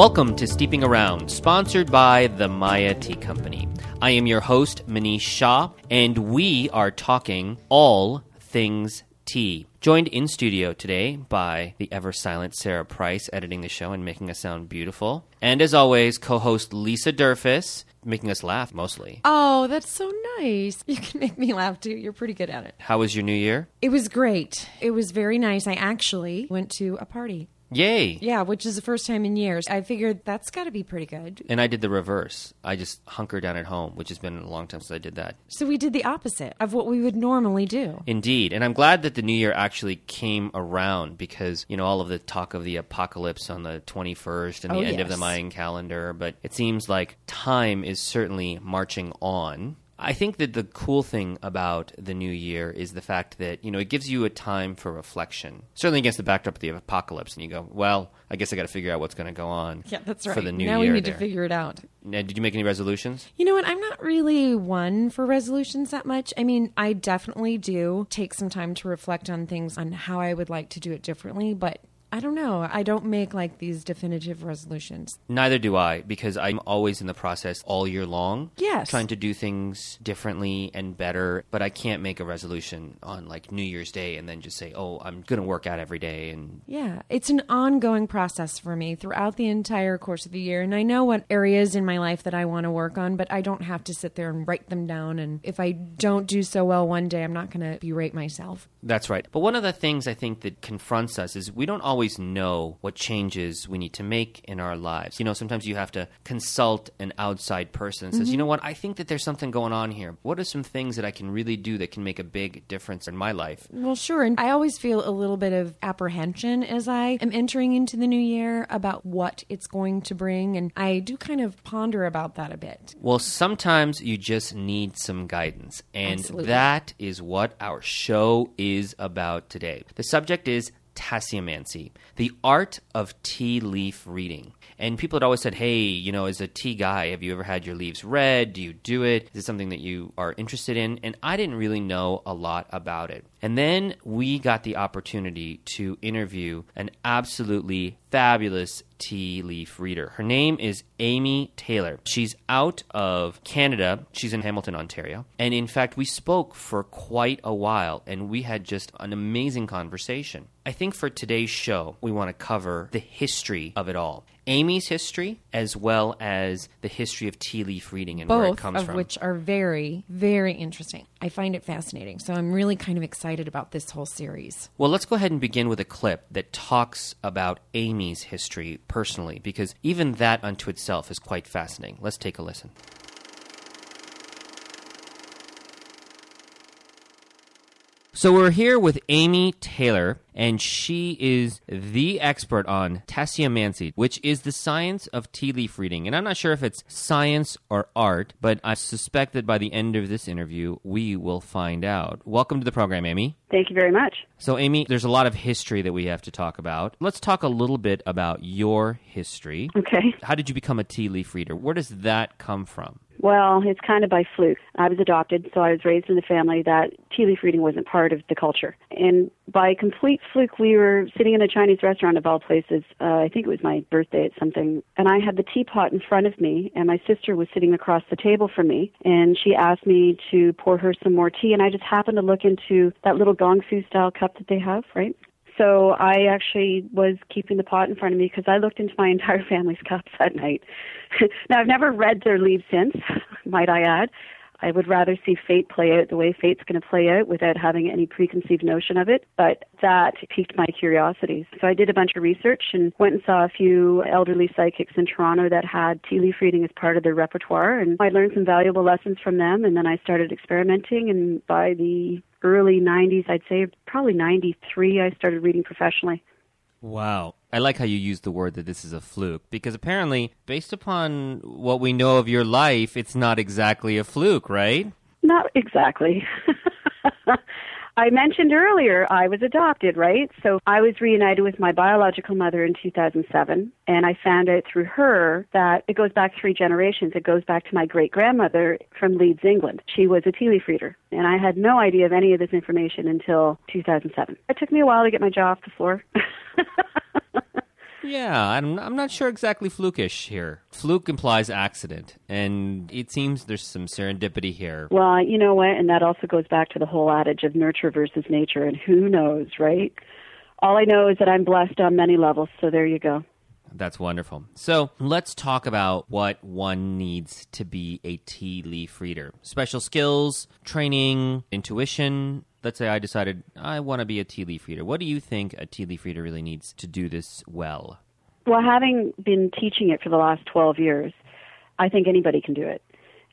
Welcome to Steeping Around, sponsored by the Maya Tea Company. I am your host, Manish Shah, and we are talking all things tea. Joined in studio today by the ever silent Sarah Price, editing the show and making us sound beautiful. And as always, co host Lisa Durfus, making us laugh mostly. Oh, that's so nice. You can make me laugh too. You're pretty good at it. How was your new year? It was great. It was very nice. I actually went to a party. Yay! Yeah, which is the first time in years. I figured that's got to be pretty good. And I did the reverse. I just hunkered down at home, which has been a long time since I did that. So we did the opposite of what we would normally do. Indeed. And I'm glad that the new year actually came around because, you know, all of the talk of the apocalypse on the 21st and the Oh, end of the. Mayan calendar, but it seems like time is certainly marching on. I think that the cool thing about the new year is the fact that, you know, it gives you a time for reflection. Certainly against the backdrop of the apocalypse. And you go, well, I guess I got to figure out what's going to go on Yeah, that's right. for the new year. now year. we need there. to figure it out. Now, did you make any resolutions? You know what? I'm not really one for resolutions that much. I mean, I definitely do take some time to reflect on things on how I would like to do it differently, but I don't know. I don't make like these definitive resolutions. Neither do I, because I'm always in the process all year long. Yes. Trying to do things differently and better, but I can't make a resolution on like New Year's Day and then just say, oh, I'm going to work out every day. And Yeah, it's an ongoing process for me throughout the entire course of the year. And I know what areas in my life that I want to work on, but I don't have to sit there and write them down. And if I don't do so well one day, I'm not going to berate myself. That's right. But one of the things I think that confronts us is we don't always know what changes we need to make in our lives. You know, sometimes you have to consult an outside person that says, mm-hmm. you know what, I think that there's something going on here. What are some things that I can really do that can make a big difference in my life? Well, sure. And I always feel a little bit of apprehension as I am entering into the new year about what it's going to bring. And I do kind of ponder about that a bit. Well, sometimes you just need some guidance. And Absolutely. that is what our show is about today. The subject is tasseomancy, the art of tea leaf reading. And people had always said, hey, you know, as a tea guy, have you ever had your leaves read? Do you do it? Is it something that you are interested in? And I didn't really know a lot about it. And then we got the opportunity to interview an absolutely fabulous tea leaf reader. Her name is Amy Taylor. She's out of Canada. She's in Hamilton, Ontario. And in fact, we spoke for quite a while and we had just an amazing conversation. I think for today's show, we want to cover the history of it all. Amy's history, as well as the history of tea leaf reading and where it Both comes of from. which are very, very interesting. I find it fascinating. So I'm really kind of excited about this whole series. Well, let's go ahead and begin with a clip that talks about Amy's history personally, because even that unto itself is quite fascinating. Let's take a listen. So we're here with Amy Taylor, and she is the expert on tasseomancy, which is the science of tea leaf reading. And I'm not sure if it's science or art, but I suspect that by the end of this interview, we will find out. Welcome to the program, Amy. Thank you very much. So, Amy, there's a lot of history that we have to talk about. Let's talk a little bit about your history. Okay. How did you become a tea leaf reader? Where does that come from? Well, it's kind of by fluke. I was adopted, so I was raised in a family that tea leaf reading wasn't part of the culture. And by complete fluke, we were sitting in a Chinese restaurant of all places. Uh, I think it was my birthday at something. And I had the teapot in front of me, and my sister was sitting across the table from me. And she asked me to pour her some more tea. And I just happened to look into that little gong fu style cup that they have, right? So I actually was keeping the pot in front of me because I looked into my entire family's cups that night. now I've never read their leaves since, might I add. I would rather see fate play out the way fate's going to play out without having any preconceived notion of it. But that piqued my curiosity. So I did a bunch of research and went and saw a few elderly psychics in Toronto that had tea leaf reading as part of their repertoire. And I learned some valuable lessons from them. And then I started experimenting. And by the early 90s, I'd say probably 93, I started reading professionally. Wow. I like how you use the word that this is a fluke because apparently, based upon what we know of your life, it's not exactly a fluke, right? Not exactly. I mentioned earlier I was adopted, right? So I was reunited with my biological mother in 2007, and I found out through her that it goes back three generations. It goes back to my great grandmother from Leeds, England. She was a tea leaf reader, and I had no idea of any of this information until 2007. It took me a while to get my jaw off the floor. Yeah, I'm, I'm not sure exactly flukish here. Fluke implies accident, and it seems there's some serendipity here. Well, you know what? And that also goes back to the whole adage of nurture versus nature, and who knows, right? All I know is that I'm blessed on many levels, so there you go. That's wonderful. So let's talk about what one needs to be a tea leaf reader. Special skills, training, intuition. Let's say I decided I want to be a tea leaf reader. What do you think a tea leaf reader really needs to do this well? Well, having been teaching it for the last 12 years, I think anybody can do it.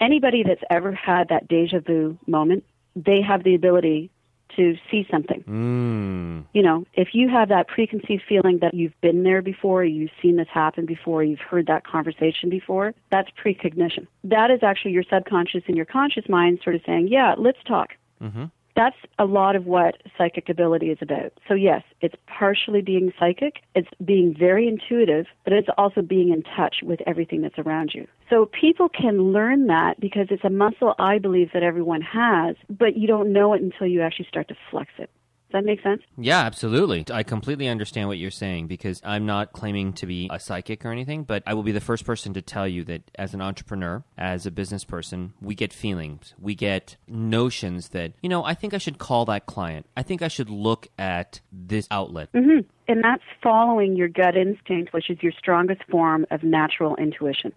Anybody that's ever had that deja vu moment, they have the ability to see something. Mm. You know, if you have that preconceived feeling that you've been there before, you've seen this happen before, you've heard that conversation before, that's precognition. That is actually your subconscious and your conscious mind sort of saying, yeah, let's talk. hmm That's a lot of what psychic ability is about. So, yes, it's partially being psychic, it's being very intuitive, but it's also being in touch with everything that's around you. So, people can learn that because it's a muscle I believe that everyone has, but you don't know it until you actually start to flex it. Does that make sense? Yeah, absolutely. I completely understand what you're saying because I'm not claiming to be a psychic or anything, but I will be the first person to tell you that as an entrepreneur, as a business person, we get feelings. We get notions that, you know, I think I should call that client. I think I should look at this outlet. Mm-hmm. And that's following your gut instinct, which is your strongest form of natural intuition.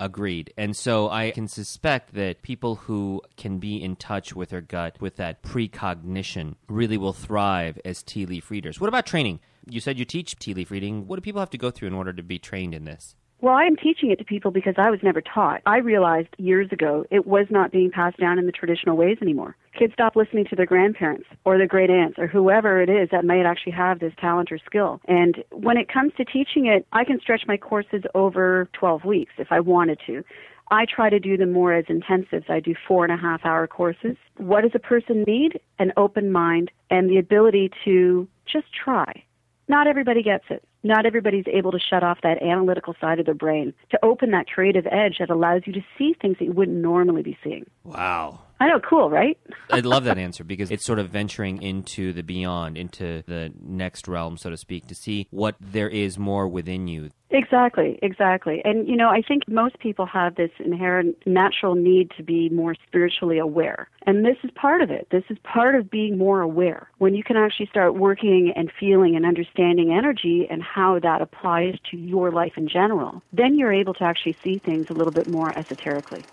Agreed. And so I can suspect that people who can be in touch with their gut with that precognition really will thrive as tea leaf readers. What about training? You said you teach tea leaf reading. What do people have to go through in order to be trained in this? Well, I am teaching it to people because I was never taught. I realized years ago it was not being passed down in the traditional ways anymore. Kids stop listening to their grandparents or their great aunts or whoever it is that might actually have this talent or skill. And when it comes to teaching it, I can stretch my courses over 12 weeks if I wanted to. I try to do them more as intensives. I do four and a half hour courses. What does a person need? An open mind and the ability to just try. Not everybody gets it. Not everybody's able to shut off that analytical side of their brain to open that creative edge that allows you to see things that you wouldn't normally be seeing. Wow. I know, cool, right? I love that answer because it's sort of venturing into the beyond, into the next realm, so to speak, to see what there is more within you. Exactly, exactly. And you know, I think most people have this inherent natural need to be more spiritually aware. And this is part of it. This is part of being more aware. When you can actually start working and feeling and understanding energy and how that applies to your life in general, then you're able to actually see things a little bit more esoterically.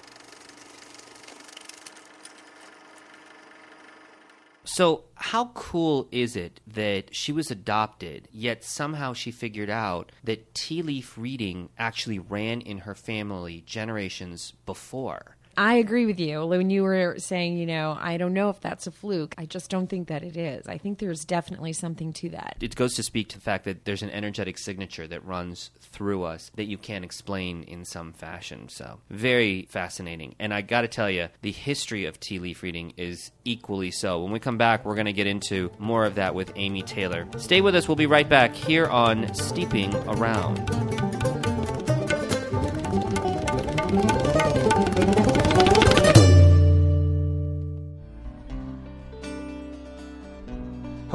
So, how cool is it that she was adopted, yet somehow she figured out that tea leaf reading actually ran in her family generations before? I agree with you. When you were saying, you know, I don't know if that's a fluke, I just don't think that it is. I think there's definitely something to that. It goes to speak to the fact that there's an energetic signature that runs through us that you can't explain in some fashion. So, very fascinating. And I got to tell you, the history of tea leaf reading is equally so. When we come back, we're going to get into more of that with Amy Taylor. Stay with us. We'll be right back here on Steeping Around.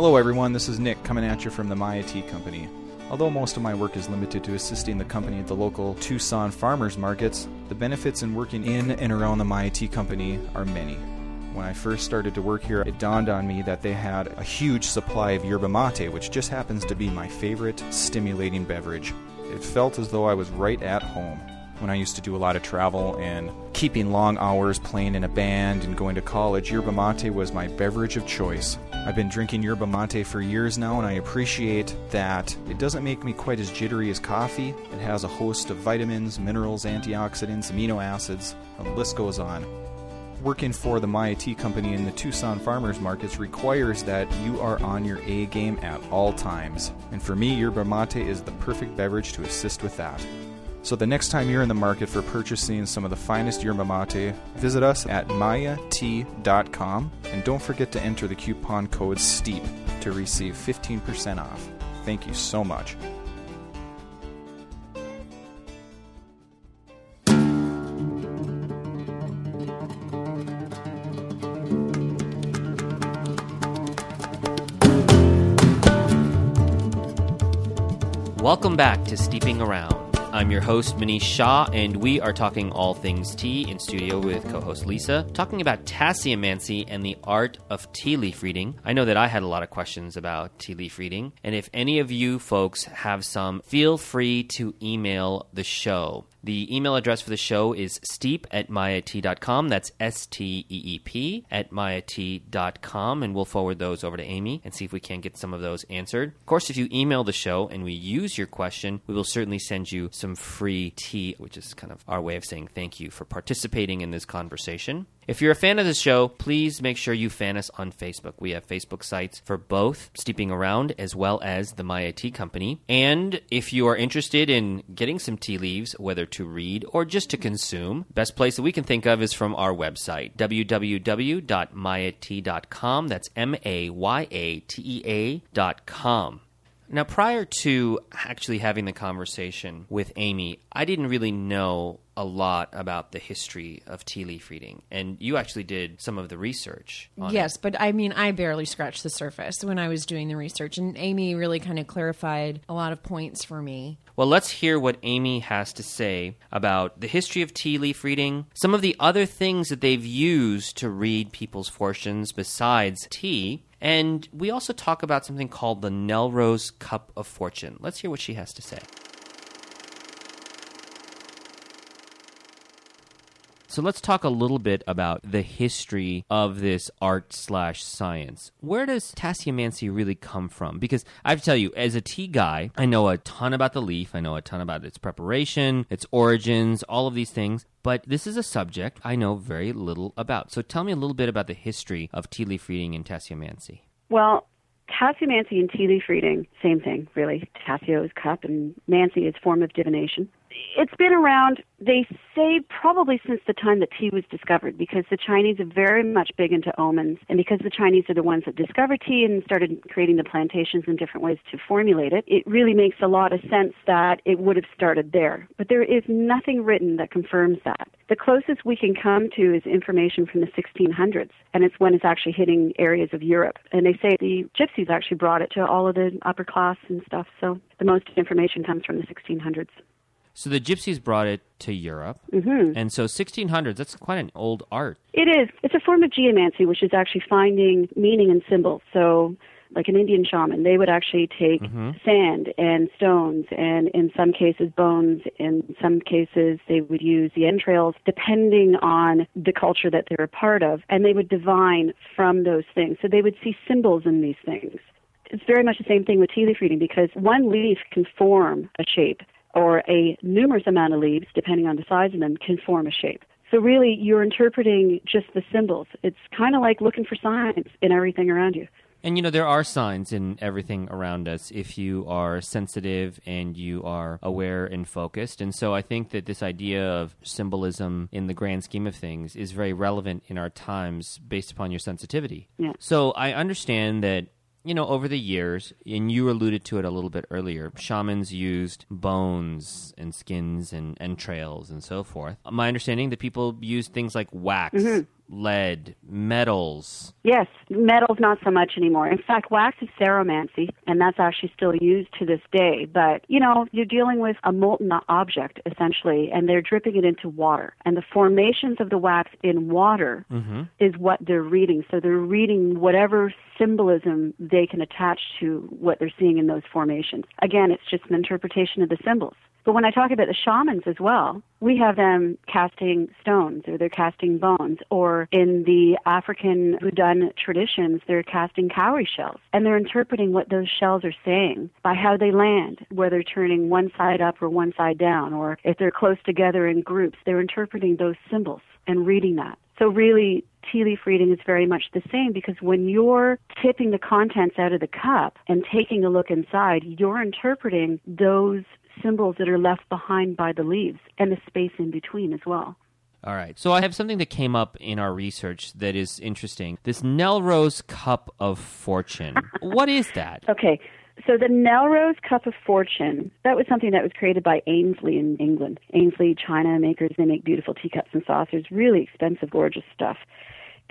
Hello, everyone. This is Nick coming at you from the Tea Company. Although most of my work is limited to assisting the company at the local Tucson farmers markets, the benefits in working in and around the Tea Company are many. When I first started to work here, it dawned on me that they had a huge supply of yerba mate, which just happens to be my favorite stimulating beverage. It felt as though I was right at home. When I used to do a lot of travel and keeping long hours playing in a band and going to college, yerba mate was my beverage of choice. I've been drinking yerba mate for years now, and I appreciate that it doesn't make me quite as jittery as coffee. It has a host of vitamins, minerals, antioxidants, amino acids, and the list goes on. Working for the Maya Tea Company in the Tucson farmers markets requires that you are on your A game at all times. And for me, yerba mate is the perfect beverage to assist with that. So the next time you're in the market for purchasing some of the finest yerba mate, visit us at mayatea.com and don't forget to enter the coupon code STEEP to receive 15% off. Thank you so much. Welcome back to Steeping Around. I'm your host, Manish Shah, and we are talking all things tea in studio with co host Lisa, talking about tasseomancy and the art of tea leaf reading. I know that I had a lot of questions about tea leaf reading, and if any of you folks have some, feel free to email the show. The email address for the show is steep at mayatea.com. That's S T E E P at mayatea.com. And we'll forward those over to Amy and see if we can get some of those answered. Of course, if you email the show and we use your question, we will certainly send you some free tea, which is kind of our way of saying thank you for participating in this conversation. If you're a fan of the show, please make sure you fan us on Facebook. We have Facebook sites for both Steeping Around as well as the Maya Tea Company. And if you are interested in getting some tea leaves, whether to read or just to consume, best place that we can think of is from our website, www.mayatea.com. That's M A Y A T E A.com. Now, prior to actually having the conversation with Amy, I didn't really know a lot about the history of tea leaf reading, and you actually did some of the research. On Yes, it. but I mean, I barely scratched the surface when I was doing the research, and Amy really kind of clarified a lot of points for me. Well, let's hear what Amy has to say about the history of tea leaf reading, some of the other things that they've used to read people's fortunes besides tea, and we also talk about something called the Nelrose Cup of Fortune. Let's hear what she has to say. So let's talk a little bit about the history of this art slash science. Where does tasseomancy really come from? Because I have to tell you, as a tea guy, I know a ton about the leaf. I know a ton about its preparation, its origins, all of these things. But this is a subject I know very little about. So tell me a little bit about the history of tea leaf reading and tasseomancy. Well, tasseomancy and tea leaf reading, same thing, really. Tassio is cup and mancy is form of divination. It's been around, they say, probably since the time that tea was discovered because the Chinese are very much big into omens. And because the Chinese are the ones that discovered tea and started creating the plantations and different ways to formulate it, it really makes a lot of sense that it would have started there. But there is nothing written that confirms that. The closest we can come to is information from the 1600s, and it's when it's actually hitting areas of Europe. And they say the gypsies actually brought it to all of the upper class and stuff. So the most information comes from the 1600s. So the gypsies brought it to Europe. Mm-hmm. And so 1600s, that's quite an old art. It is. It's a form of geomancy, which is actually finding meaning in symbols. So, like an Indian shaman, they would actually take sand and stones, and in some cases, bones. In some cases, they would use the entrails, depending on the culture that they're a part of, and they would divine from those things. So, they would see symbols in these things. It's very much the same thing with tea leaf reading because one leaf can form a shape or a numerous amount of leaves, depending on the size of them, can form a shape. So really, you're interpreting just the symbols. It's kind of like looking for signs in everything around you. And you know, there are signs in everything around us if you are sensitive and you are aware and focused. And so I think that this idea of symbolism in the grand scheme of things is very relevant in our times based upon your sensitivity. Yeah. So I understand that. You know, over the years, and you alluded to it a little bit earlier, shamans used bones and skins and entrails and so forth. My understanding that people used things like wax, mm-hmm. Lead, metals, Yes, metal's not so much anymore. In fact, wax is ceromancy, and that's actually still used to this day. But, you know, you're dealing with a molten object, essentially, and they're dripping it into water. And the formations of the wax in water mm-hmm. is what they're reading. So they're reading whatever symbolism they can attach to what they're seeing in those formations. Again, it's just an interpretation of the symbols. But when I talk about the shamans as well, we have them casting stones or they're casting bones, or in the African Vodun traditions, they're casting cowrie shells. And they're interpreting what those shells are saying by how they land, whether turning one side up or one side down, or if they're close together in groups, they're interpreting those symbols and reading that. So really, tea leaf reading is very much the same because when you're tipping the contents out of the cup and taking a look inside, you're interpreting those symbols that are left behind by the leaves and the space in between as well. All right. So I have something that came up in our research that is interesting. This Nelrose Cup of Fortune. what is that? Okay. So the Nelrose Cup of Fortune, that was something that was created by Aynsley in England. Aynsley China makers, they make beautiful teacups and saucers, really expensive, gorgeous stuff.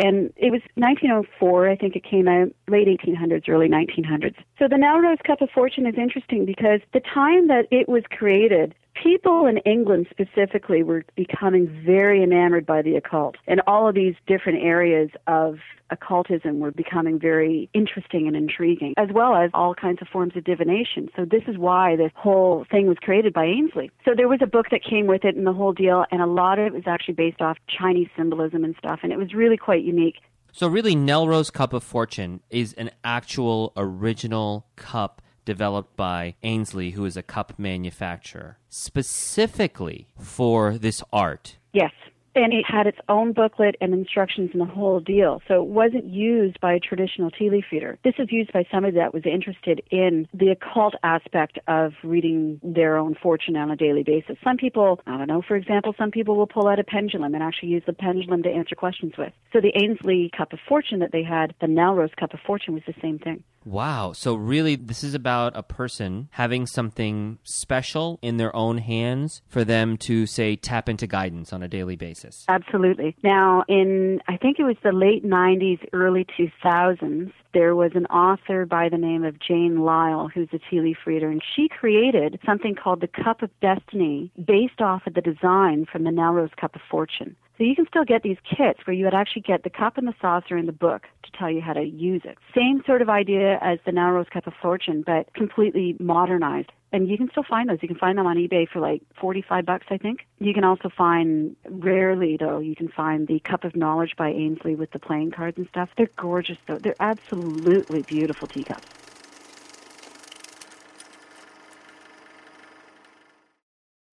And it was 1904, I think it came out, late 1800s, early 1900s. So the Nelrose Cup of Fortune is interesting because the time that it was created, people in England specifically were becoming very enamored by the occult, and all of these different areas of occultism were becoming very interesting and intriguing, as well as all kinds of forms of divination. So this is why this whole thing was created by Aynsley. So there was a book that came with it and the whole deal, and a lot of it was actually based off Chinese symbolism and stuff, and it was really quite unique. So really, Nelrose Cup of Fortune is an actual original cup developed by Aynsley, who is a cup manufacturer, specifically for this art. Yes. And it had its own booklet and instructions and the whole deal. So it wasn't used by a traditional tea leaf reader. This was used by somebody that was interested in the occult aspect of reading their own fortune on a daily basis. Some people, I don't know, for example, some people will pull out a pendulum and actually use the pendulum to answer questions with. So the Aynsley Cup of Fortune that they had, the Nelrose Cup of Fortune, was the same thing. Wow. So, really, this is about a person having something special in their own hands for them to, say, tap into guidance on a daily basis. Absolutely. Now, in I think it was the late 90s, early 2000s, there was an author by the name of Jane Lyle, who's a tea leaf reader, and she created something called the Cup of Destiny based off of the design from the Nelrose Cup of Fortune. So you can still get these kits where you would actually get the cup and the saucer in the book to tell you how to use it. Same sort of idea as the Nelrose Cup of Fortune, but completely modernized. And you can still find those. You can find them on eBay for like 45 bucks, I think. You can also find, rarely though, you can find the Cup of Knowledge by Aynsley with the playing cards and stuff. They're gorgeous though. They're absolutely beautiful teacups.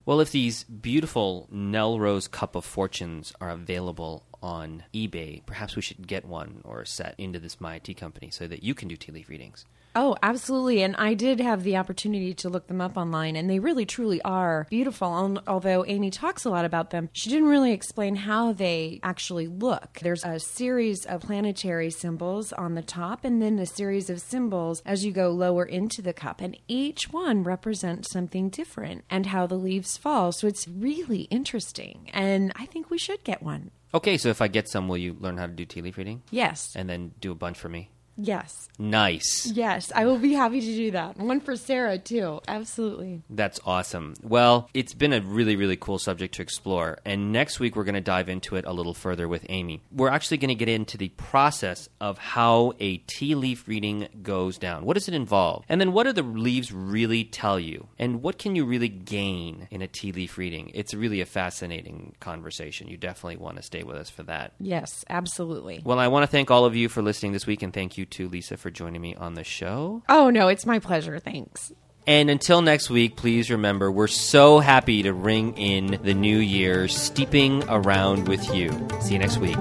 Well, if these beautiful Nelrose Cup of Fortunes are available on eBay, perhaps we should get one or set into this Maya Tea Company so that you can do tea leaf readings. Oh, absolutely. And I did have the opportunity to look them up online, and they really truly are beautiful. Although Amy talks a lot about them, she didn't really explain how they actually look. There's a series of planetary symbols on the top, and then a series of symbols as you go lower into the cup, and each one represents something different and how the leaves fall. So it's really interesting, and I think we should get one. Okay, so if I get some, will you learn how to do tea leaf reading? Yes. And then do a bunch for me? Yes. Nice. Yes, I will be happy to do that. One for Sarah, too. Absolutely. That's awesome. Well, it's been a really, really cool subject to explore. And next week, we're going to dive into it a little further with Amy. We're actually going to get into the process of how a tea leaf reading goes down. What does it involve? And then what do the leaves really tell you? And what can you really gain in a tea leaf reading? It's really a fascinating conversation. You definitely want to stay with us for that. Yes, absolutely. Well, I want to thank all of you for listening this week, and thank you to Lisa, for joining me on the show. Oh, no, it's my pleasure. Thanks. And until next week, please remember we're so happy to ring in the new year steeping around with you. See you next week.